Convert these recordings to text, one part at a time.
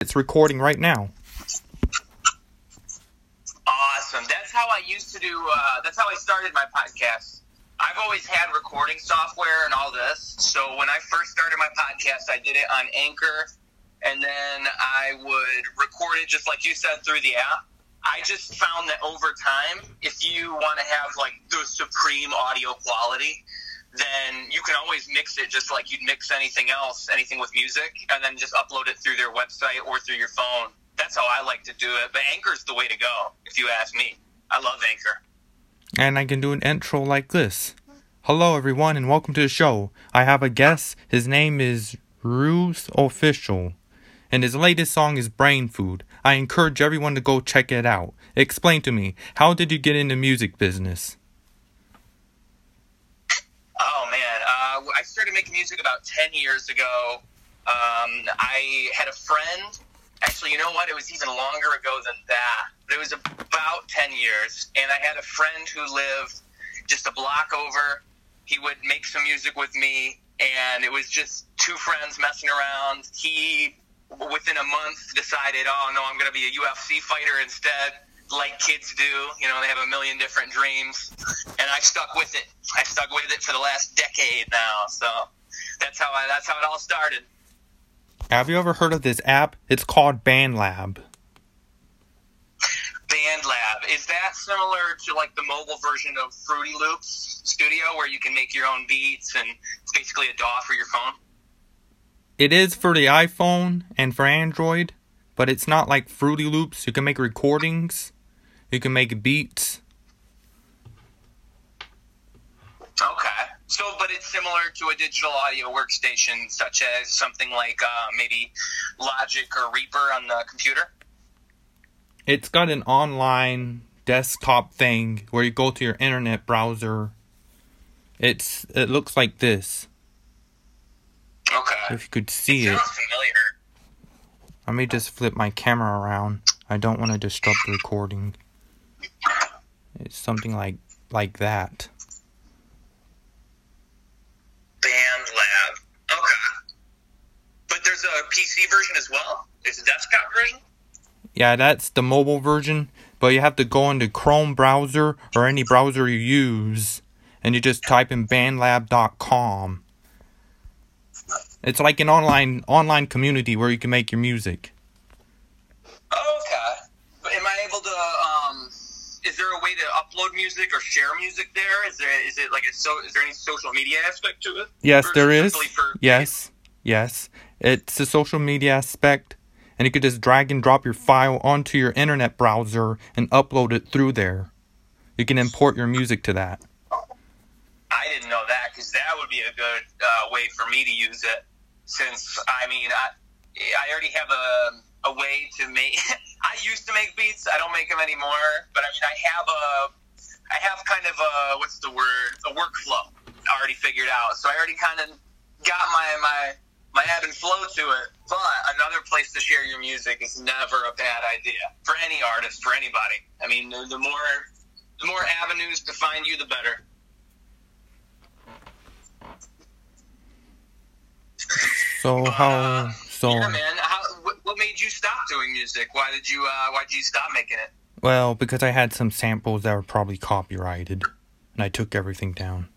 It's recording right now. Awesome. That's how I used to do. Uh, that's how I started my podcast. I've always had recording software and all this. So when I first started my podcast, I did it on Anchor, and then I would record it just like you said through the app. I just found that over time, if you want to have like the supreme audio quality, then you can always mix it just like you'd mix anything else, anything with music, and then just upload it through their website or through your phone. That's how I like to do it. But Anchor's the way to go, if you ask me. I love Anchor. And I can do an intro like this. Hello, everyone, and welcome to the show. I have a guest. His name is Ruse Official, and his latest song is Brain Food. I encourage everyone to go check it out. Explain to me, how did you get into music business? Oh man, uh, I started making music about ten years ago. Um, I had a friend. Actually, you know what? It was even longer ago than that. It was about ten years, and I had a friend who lived just a block over. He would make some music with me, and it was just two friends messing around. He, within a month, decided, "Oh no, I'm going to be a UFC fighter instead." Like kids do. You know, they have a million different dreams, and I stuck with it. I stuck with it for the last decade now. So that's how I. That's how it all started. Have you ever heard of this app? It's called BandLab. BandLab is that similar to like the mobile version of Fruity Loops Studio, where you can make your own beats and it's basically a DAW for your phone? It is for the iPhone and for Android, but it's not like Fruity Loops. You can make recordings you can make beats. Okay. So, but it's similar to a digital audio workstation, such as something like uh, maybe Logic or Reaper on the computer? It's got an online desktop thing where you go to your internet browser. It's it looks like this. Okay. If you could see it. it. Familiar. Let me just flip my camera around. I don't want to disrupt the recording. It's something like like that. Band Lab. Okay. But there's a PC version as well? There's a desktop version? Yeah, that's the mobile version, but you have to go into Chrome browser or any browser you use and you just type in bandlab.com. It's like an online online community where you can make your music. Music or share music there? Is there is it like a so is there any social media aspect to it? Yes, there is. Yes, yes. It's a social media aspect, and you could just drag and drop your file onto your internet browser and upload it through there. You can import your music to that. I didn't know that because that would be a good uh, way for me to use it. Since I mean, I I already have a a way to make. I used to make beats. I don't make them anymore. But I mean, I have a, I have kind of a what's the word? A workflow already figured out. So I already kind of got my my my ebb and flow to it. But another place to share your music is never a bad idea for any artist, for anybody. I mean, the, the more the more avenues to find you, the better. So how? So yeah, man. How, what made you stop doing music? Why did you uh, Why did you stop making it? Well, because I had some samples that were probably copyrighted, and I took everything down.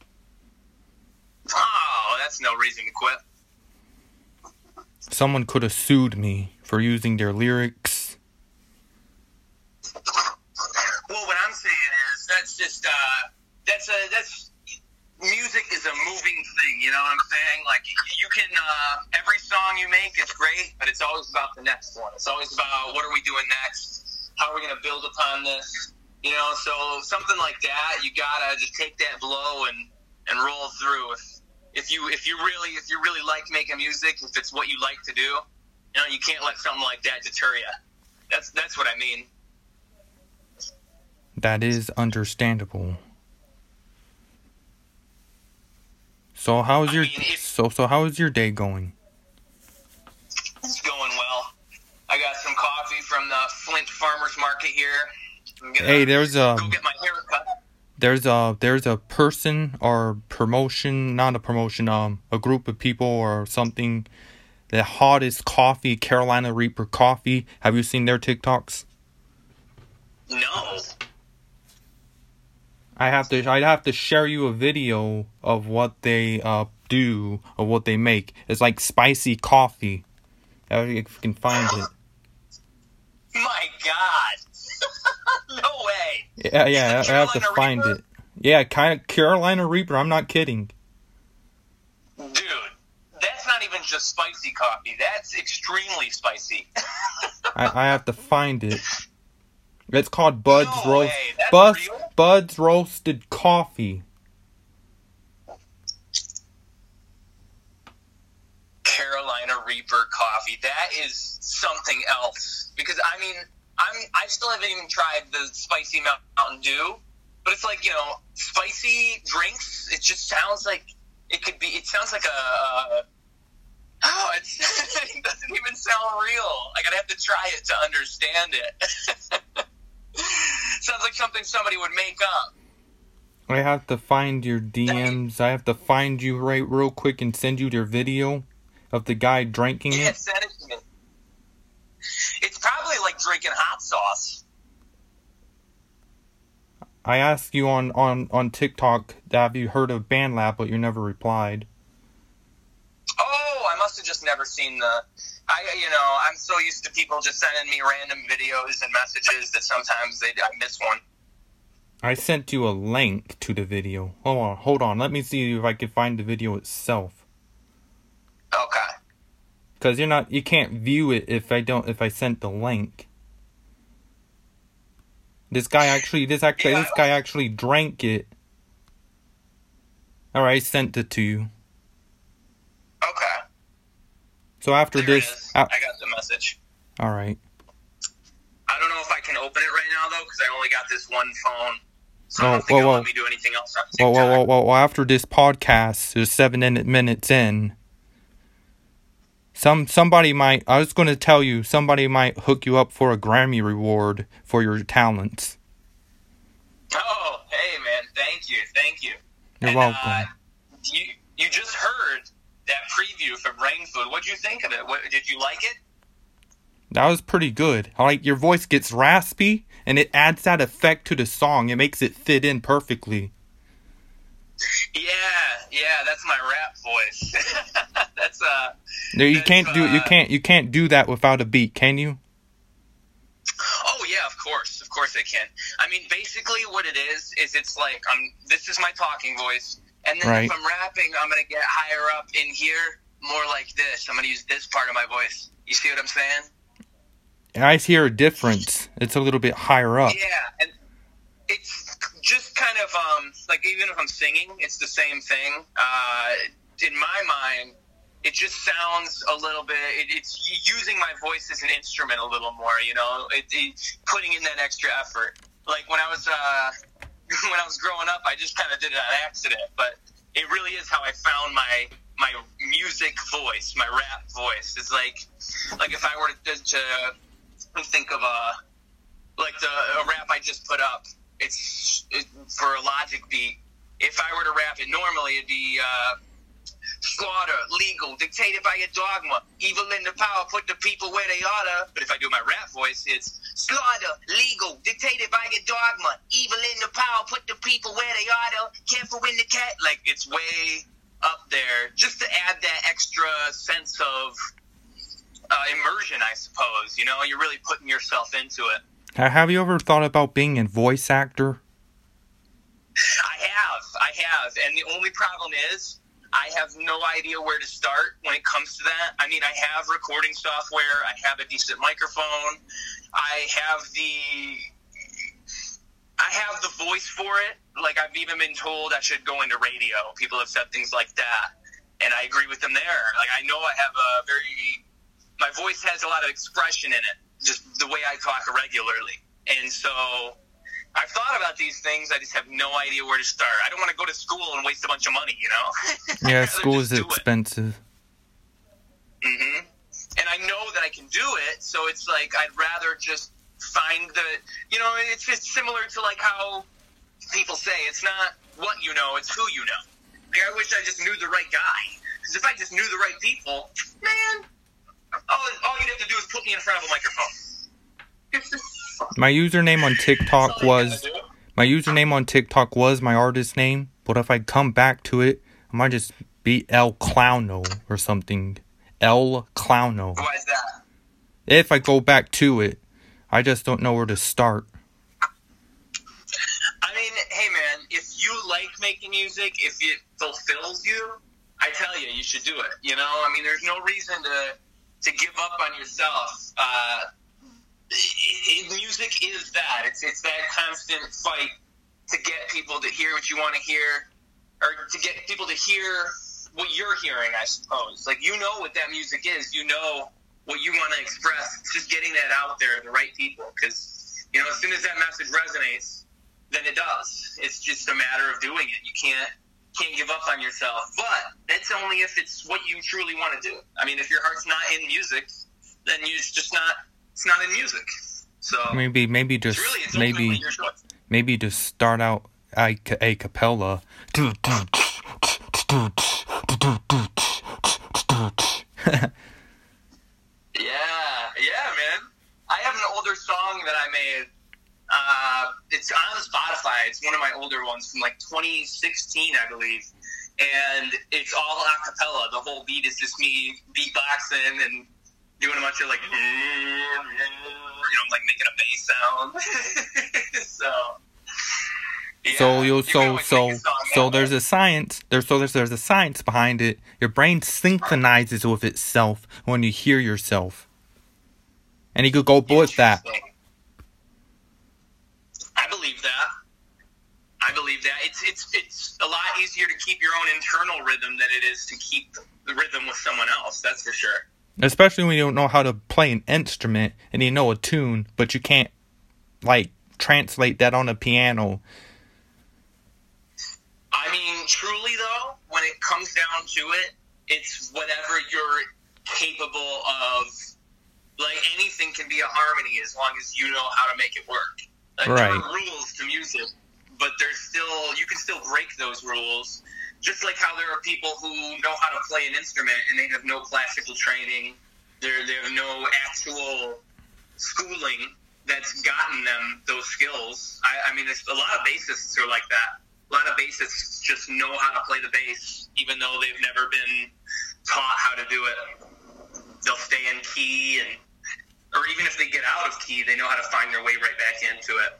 Oh, that's no reason to quit. Someone could have sued me for using their lyrics. Well, what I'm saying is that's just uh, that's a that's music is a moving thing. You know what I'm saying? Like you can uh, every song you make is great, but it's always about the next one. It's always about what are we doing next? How are we going to build upon this? You know, so something like that, you gotta just take that blow and and roll through. If if you if you really if you really like making music, if it's what you like to do, you know, you can't let something like that deter you. That's that's what I mean. That is understandable. So how's your I mean, so so how is your day going? It's going well. I got some coffee from the Flint Farmers Market here. Hey, there's a get my There's a there's a person or promotion, not a promotion, um, a group of people or something the hottest coffee, Carolina Reaper coffee. Have you seen their TikToks? No. I have to I'd have to share you a video of what they uh do or what they make. It's like spicy coffee. If you can find it. My God. no way. Yeah, yeah, I have to Carolina find it. Yeah, kind of Carolina Reaper. I'm not kidding. Dude, that's not even just spicy coffee. That's extremely spicy. I, I have to find it. It's called Bud's No roast. Bus, real? Bud's roasted coffee. Carolina Reaper coffee. That is something else. Because I mean, I'm I still haven't even tried the spicy Mountain Dew, but it's like you know, spicy drinks. It just sounds like it could be. It sounds like a. Oh, it doesn't even sound real. Like I'd have to try it to understand it. Sounds like something somebody would make up. I have to find your DMs. I have to find you right real quick and send you your video of the guy drinking Yeah, it. send it to me. It's probably like drinking hot sauce. I asked you on on on TikTok, have you heard of BandLab, but you never replied. Oh, I must have just never seen the. I, you know, I'm so used to people just sending me random videos and messages that sometimes they I miss one. I sent you a link to the video. Hold on, hold on. Let me see if I can find the video itself. Okay. Cause you're not, you can't view it if I don't, if I sent the link. This guy actually, this actually, this guy actually drank it. All right, I sent it to you. Okay. So after There this, is. uh, I got the message. all right. I don't know if I can open it right now though, because I only got this one phone. So I Oh, whoa, whoa. let me do anything else Well, well, well, well, well, after this podcast is seven in- minutes in. Some somebody might. I was going to tell you somebody might hook you up for a Grammy reward for your talents. Oh, hey man, thank you, thank you. You're And, welcome. Uh, you you just heard that preview for Brain Food. What'd you think of it? What, did you like it? That was pretty good. I Like your voice gets raspy and it adds that effect to the song. It makes it fit in perfectly. Yeah, yeah, that's my rap voice. that's uh No, you can't do you uh, can't you can't do that without a beat, can you? Oh yeah, of course, of course I can. I mean, basically, what it is is it's like I'm. This is my talking voice, and then Right. if I'm rapping, I'm gonna get higher up in here, more like this. I'm gonna use this part of my voice. You see what I'm saying? I hear a difference. It's a little bit higher up. Yeah, and it's just kind of um like even if I'm singing, it's the same thing. Uh, in my mind, it just sounds a little bit. It, it's using my voice as an instrument a little more. You know, it, it, putting in that extra effort. Like when I was uh, when I was growing up, I just kind of did it on accident, but it really is how I found my my music voice, my rap voice. It's like like if I were to, to think of a like the a rap I just put up. It's it, for a Logic beat. If I were to rap it normally, it'd be uh, slaughter, legal, dictated by a dogma, evil in the power, put the people where they oughta. But if I do my rap voice, it's slaughter, legal, dictated by a dogma, evil in the power, put the people where they oughta. Careful in the cat, like it's way up there, just to add that extra sense of uh, immersion, I suppose. You know, you're really putting yourself into it. Have you ever thought about being a voice actor? I have, I have, and the only problem is I have no idea where to start when it comes to that. I mean, I have recording software, I have a decent microphone, I have the, I have the voice for it. Like I've even been told I should go into radio. People have said things like that, and I agree with them there. Like I know I have a very, my voice has a lot of expression in it, just the way I talk regularly, and so. I've thought about these things. I just have no idea where to start. I don't want to go to school and waste a bunch of money, you know? Yeah, school is expensive. hmm And I know that I can do it, so it's like I'd rather just find the, you know, it's just similar to like how people say it's not what you know, it's who you know. Like I wish I just knew the right guy. Because if I just knew the right people, man, All, all you'd have to do is put me in front of a microphone. My username on TikTok That's all you was my username on TikTok was my artist name, but if I come back to it, I might just be El Clowno or something. El Clowno. Why is that? If I go back to it, I just don't know where to start. I mean, hey man, if you like making music, if it fulfills you, I tell you, you should do it. You know, I mean, there's no reason to to give up on yourself. Uh, i i music is that. It's it's that constant fight to get people to hear what you want to hear, or to get people to hear what you're hearing. I suppose. Like you know what that music is. You know what you want to express. It's just getting that out there to the right people. Because you know, as soon as that message resonates, then it does. It's just a matter of doing it. You can't can't give up on yourself. But that's only if it's what you truly want to do. I mean, if your heart's not in music, then you it's just not. It's not in music. So Maybe maybe it's just really it's maybe maybe just start out a, a cappella. Yeah, yeah, man. I have an older song that I made. Uh, it's on Spotify. It's one of my older ones from like 2016, I believe. And it's all a cappella. The whole beat is just me beatboxing and doing a bunch of like, you know, like making a bass sound. so. yeah, so you so so make a song so there's a science there's so there's there's a science behind it. Your brain synchronizes with itself when you hear yourself. And you could go with that. I believe that. I believe that it's it's it's a lot easier to keep your own internal rhythm than it is to keep the rhythm with someone else. That's for sure. Especially when you don't know how to play an instrument and you know a tune, but you can't like translate that on a piano. I mean, truly though, when it comes down to it, it's whatever you're capable of. Like anything can be a harmony as long as you know how to make it work. Like, There Right. are rules to music, but there's still you can still break those rules. Just like how there are people who know how to play an instrument and they have no classical training, they they have no actual schooling that's gotten them those skills. I, I mean, a lot of bassists are like that. A lot of bassists just know how to play the bass, even though they've never been taught how to do it. They'll stay in key, and or even if they get out of key, they know how to find their way right back into it.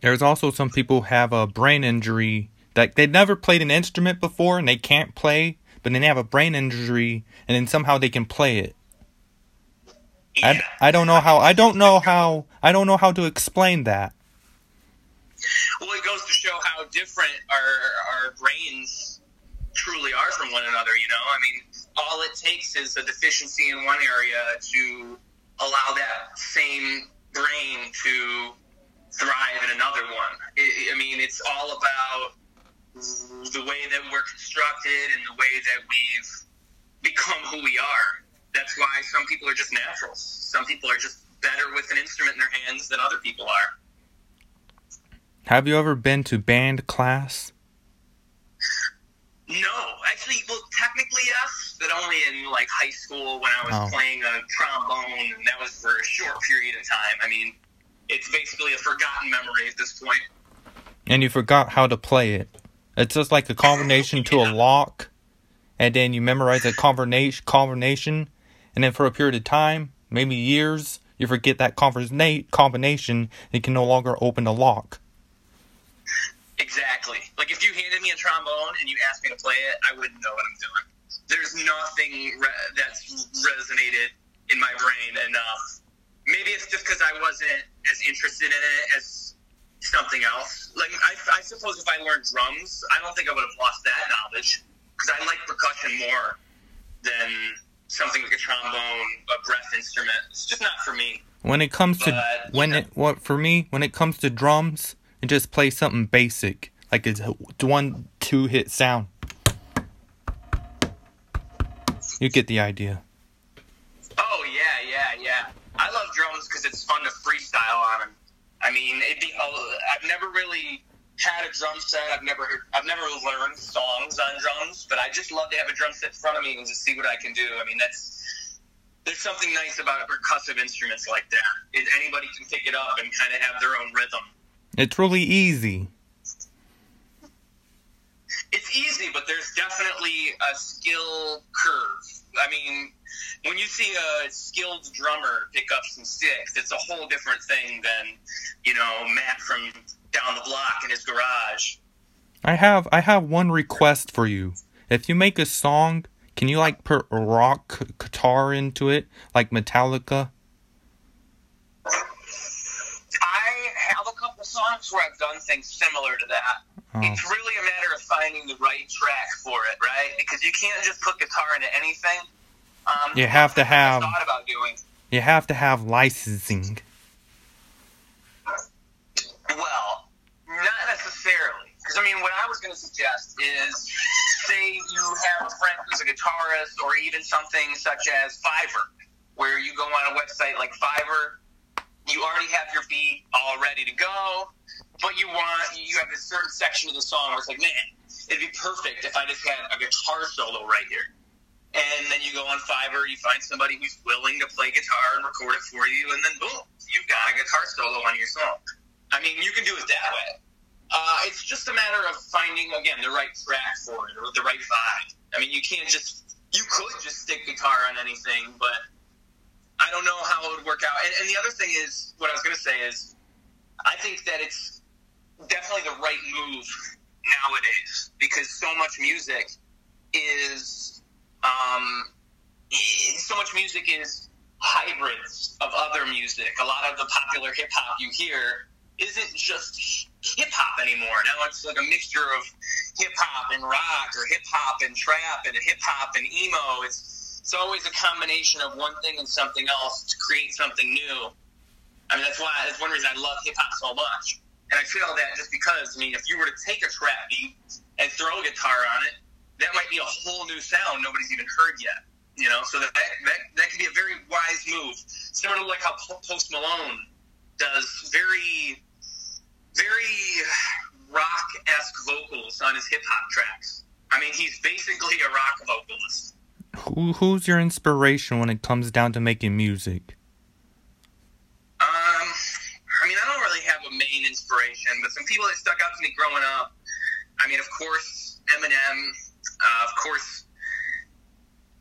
There's also some people have a brain injury that they never played an instrument before and they can't play, but then they have a brain injury and then somehow they can play it. I, Yeah. I don't know how I don't know how I don't know how to explain that. Well, it goes to show how different our our brains truly are from one another. You know, I mean, all it takes is a deficiency in one area to allow that same brain to thrive in another one. I I mean, it's all about the way that we're constructed and the way that we've become who we are. That's why some people are just naturals. Some people are just better with an instrument in their hands than other people are. Have you ever been to band class? No, actually, well, technically yes, but only in like high school when I was Oh. playing a trombone, and that was for a short period of time. I mean, it's basically a forgotten memory at this point. and you forgot how to play it. It's just like a combination to a lock, and then you memorize a combination, combination, and then for a period of time, maybe years, you forget that combina- combination, and you can no longer open the lock. Exactly. Like if you handed me a trombone and you asked me to play it, I wouldn't know what I'm doing. There's nothing re- that's resonated in my brain enough. Maybe it's just because I wasn't as interested in it as something else. Like I, I suppose if I learned drums, I don't think I would have lost that knowledge because I like percussion more than something like a trombone, a breath instrument. It's just not for me. When it comes to when yeah. it what for me when it comes to drums, it just play something basic like it's a one two hit sound. You get the idea. Oh yeah, yeah, yeah. I love drums because it's fun to freestyle on them. I mean, it'd be. oh, I've never really had a drum set. I've never. I've never learned songs on drums, but I just love to have a drum set in front of me and just see what I can do. I mean, that's there's something nice about percussive instruments like that. It, anybody can pick it up and kind of have their own rhythm. It's really easy. It's easy, but there's definitely a skill curve. I mean, when you see a skilled drummer pick up some sticks, it's a whole different thing than, you know, Matt from down the block in his garage. I have I have one request for you. If you make a song, can you like put rock guitar into it, like Metallica? I have a couple songs where I've done things similar to that. Oh. It's really a matter of finding the right track for it, right? Because you can't just put guitar into anything. Um, You have to have- thought about doing. You have to have licensing. Well, not necessarily. Because, I mean, what I was going to suggest is say you have a friend who's a guitarist or even something such as Fiverr, where you go on a website like Fiverr, you already have your beat all ready to go, but you want, you have a certain section of the song where it's like, man, it'd be perfect if I just had a guitar solo right here. And then you go on Fiverr, you find somebody who's willing to play guitar and record it for you, and then boom, you've got a guitar solo on your song. I mean, you can do it that way. Uh, it's just a matter of finding again the right track for it or the right vibe. I mean, you can't just you could just stick guitar on anything, but I don't know how it would work out. And, and the other thing is, what I was going to say is, I think that it's definitely the right move nowadays because so much music is, um, so much music is hybrids of other music. A lot of the popular hip hop you hear isn't just hip hop anymore. Now it's like a mixture of hip hop and rock, or hip hop and trap, and hip hop and emo. It's it's always a combination of one thing and something else to create something new. I mean, that's why that's one reason I love hip hop so much. And I feel that just because, I mean, if you were to take a trap beat and throw a guitar on it, that might be a whole new sound nobody's even heard yet. You know, so that that, that, that could be a very wise move. Similar to like how Post Malone does very, very rock esque vocals on his hip hop tracks. I mean, he's basically a rock vocalist. Who who's your inspiration when it comes down to making music? I mean, I don't really have a main inspiration, but some people that stuck out to me growing up. I mean, of course, Eminem. Uh, of course,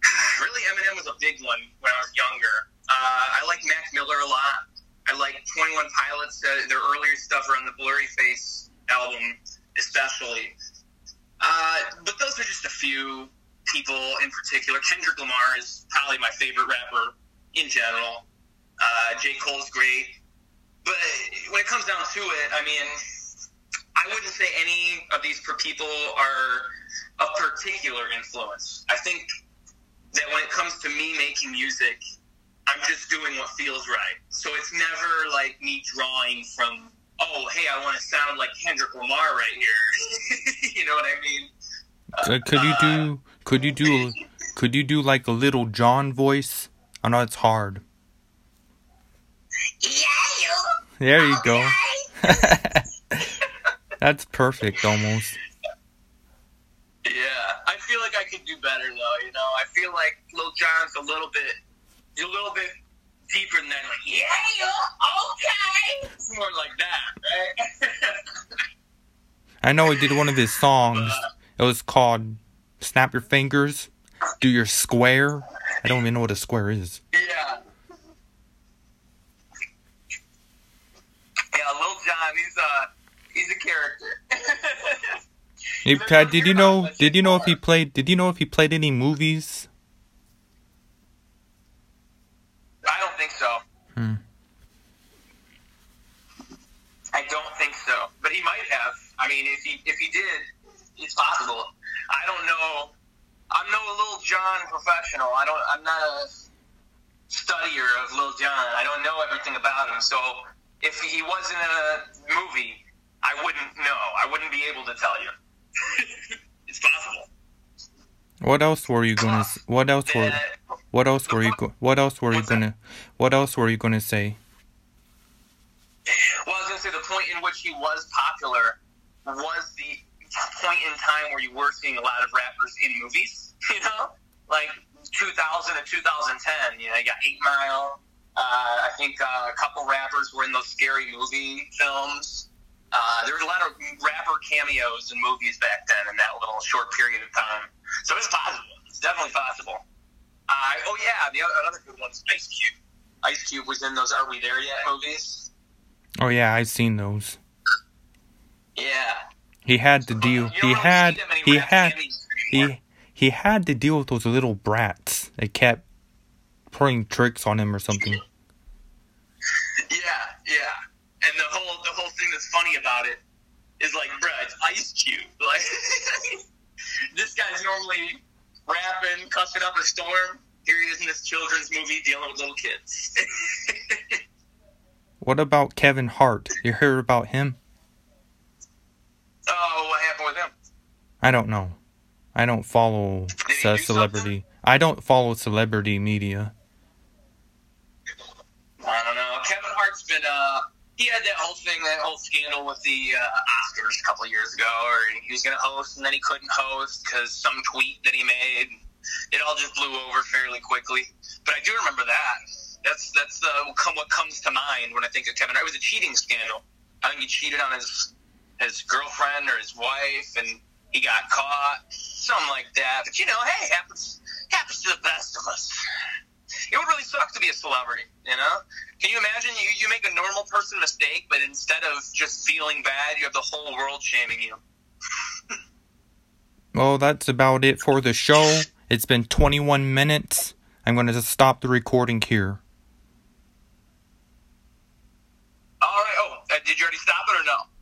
really, Eminem was a big one when I was younger. Uh, I like Mac Miller a lot. I like Twenty One Pilots. Uh, their earlier stuff around the Blurryface album, especially. Uh, but those are just a few people in particular. Kendrick Lamar is probably my favorite rapper in general. Uh, J. Cole's great. But when it comes down to it, I mean, I wouldn't say any of these people are of particular influence. I think that when it comes to me making music, I'm just doing what feels right. So it's never like me drawing from, oh, hey, I want to sound like Kendrick Lamar right here. you know what I mean? Could, could you do could you do could you do like a Lil Jon voice? I know it's hard. Yeah, There you go. That's perfect almost. Yeah, I feel like I could do better though. You know, I feel like Lil Jon's a little bit, a little bit deeper than that. Like, yeah, okay, It's more like that, right? I know he did one of his songs. It was called Snap Your Fingers, Do Your Square. I don't even know what a square is. yeah. Jon, he's uh, he's a character. Did you know did you know if he played did you know if he played any movies? I don't think so. Hmm. I don't think so, but he might have. I mean, if he if he did, it's possible. I don't know. I'm no Lil Jon professional. I don't. I'm not a studier of Lil Jon. I don't know everything about him. So if he wasn't in a movie, I wouldn't know. I wouldn't be able to tell you. it's possible. What else were you gonna What else were Uh, What else were you What else were you gonna What else were you gonna say? Well, I was going to say the point in which he was popular was the point in time where you were seeing a lot of rappers in movies. You know, like 2000 to 2010. You know, you got Eight Mile. Uh, I think uh, a couple rappers were in those scary movie films. Uh, there was a lot of rapper cameos in movies back then in that little short period of time. So it's possible. It's definitely possible. Uh, oh yeah, the other, another good one is Ice Cube. Ice Cube was in those Are We There Yet movies. Oh yeah, I've seen those. Yeah. He had to deal. He had. that He had. He he had to deal with those little brats. They kept playing tricks on him or something. Yeah, yeah. And the whole the whole thing that's funny about it is like, bruh, it's Ice Cube. Like this guy's normally rapping, cussing up a storm. Here he is in this children's movie dealing with little kids. What about Kevin Hart? You heard about him? oh, what happened with him? I don't know. I don't follow do celebrity. I don't follow celebrity media. I don't know. Kevin Hart's been uh he had that whole thing, that whole scandal with the uh, Oscars a couple of years ago, or he was going to host and then he couldn't host because some tweet that he made. It all just blew over fairly quickly. But I do remember that. That's that's uh, come what comes to mind when I think of Kevin It was a cheating scandal. I think he cheated on his his girlfriend or his wife, and he got caught, something like that. But you know, hey, happens happens to the best of us it would really suck to be a celebrity, you know? Can you imagine you, you make a normal person mistake, but instead of just feeling bad, you have the whole world shaming you? well, that's about it for the show. It's been 21 minutes. I'm going to stop the recording here. All right. Oh, uh, did you already stop it or no?